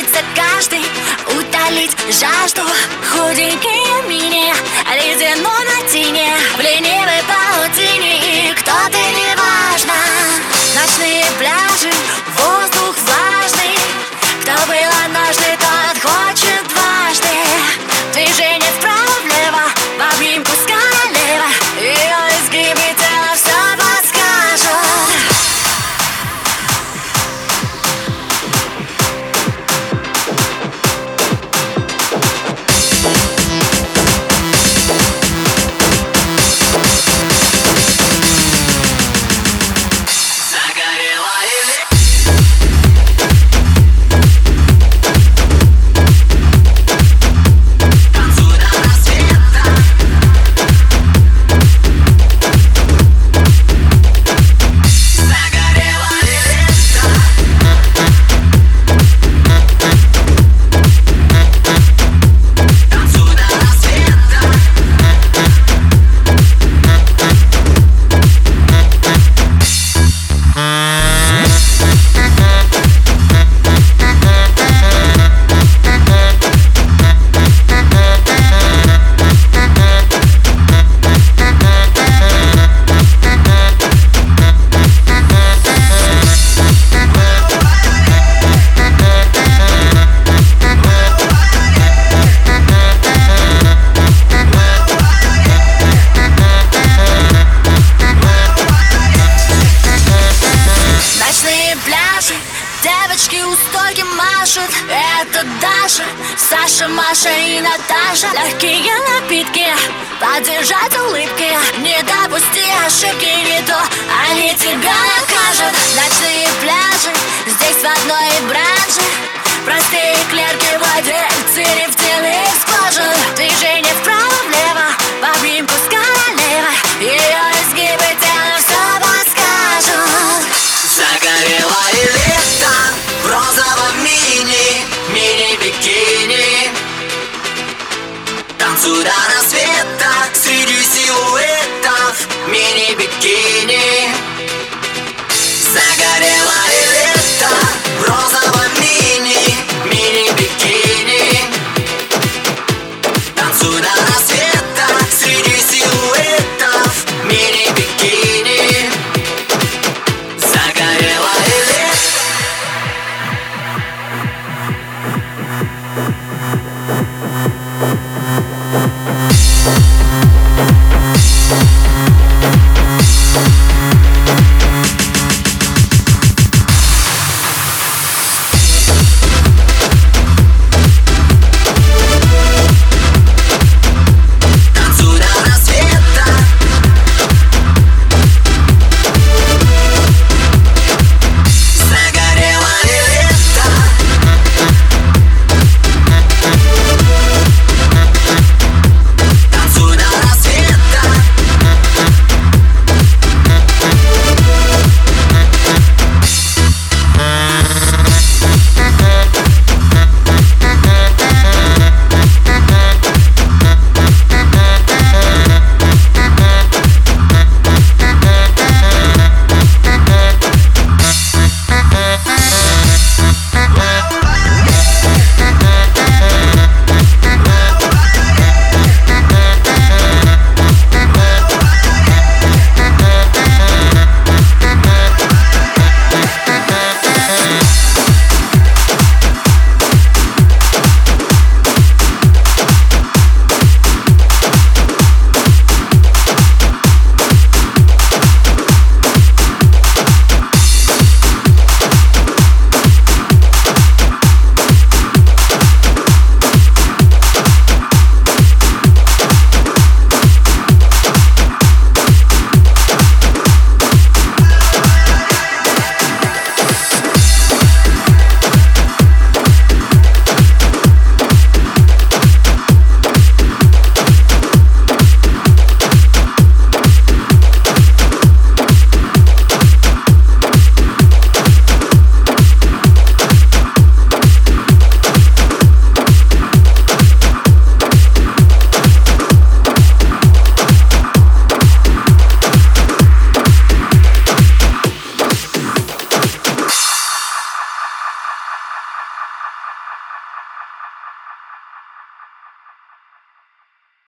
Стремится каждый утолить жажду. Худенькие мини Ледяной на тине В ленивой паутине. Кто ты, неважно Ночные пляжи Саши Девочки у стойки машут Это Даша, Саша, Маша и Наташа. Легкие напитки, поддержать улыбки. Не допусти ошибки, не то они тебя накажут. Ночные пляжи, здесь в одной бранже Простые клерки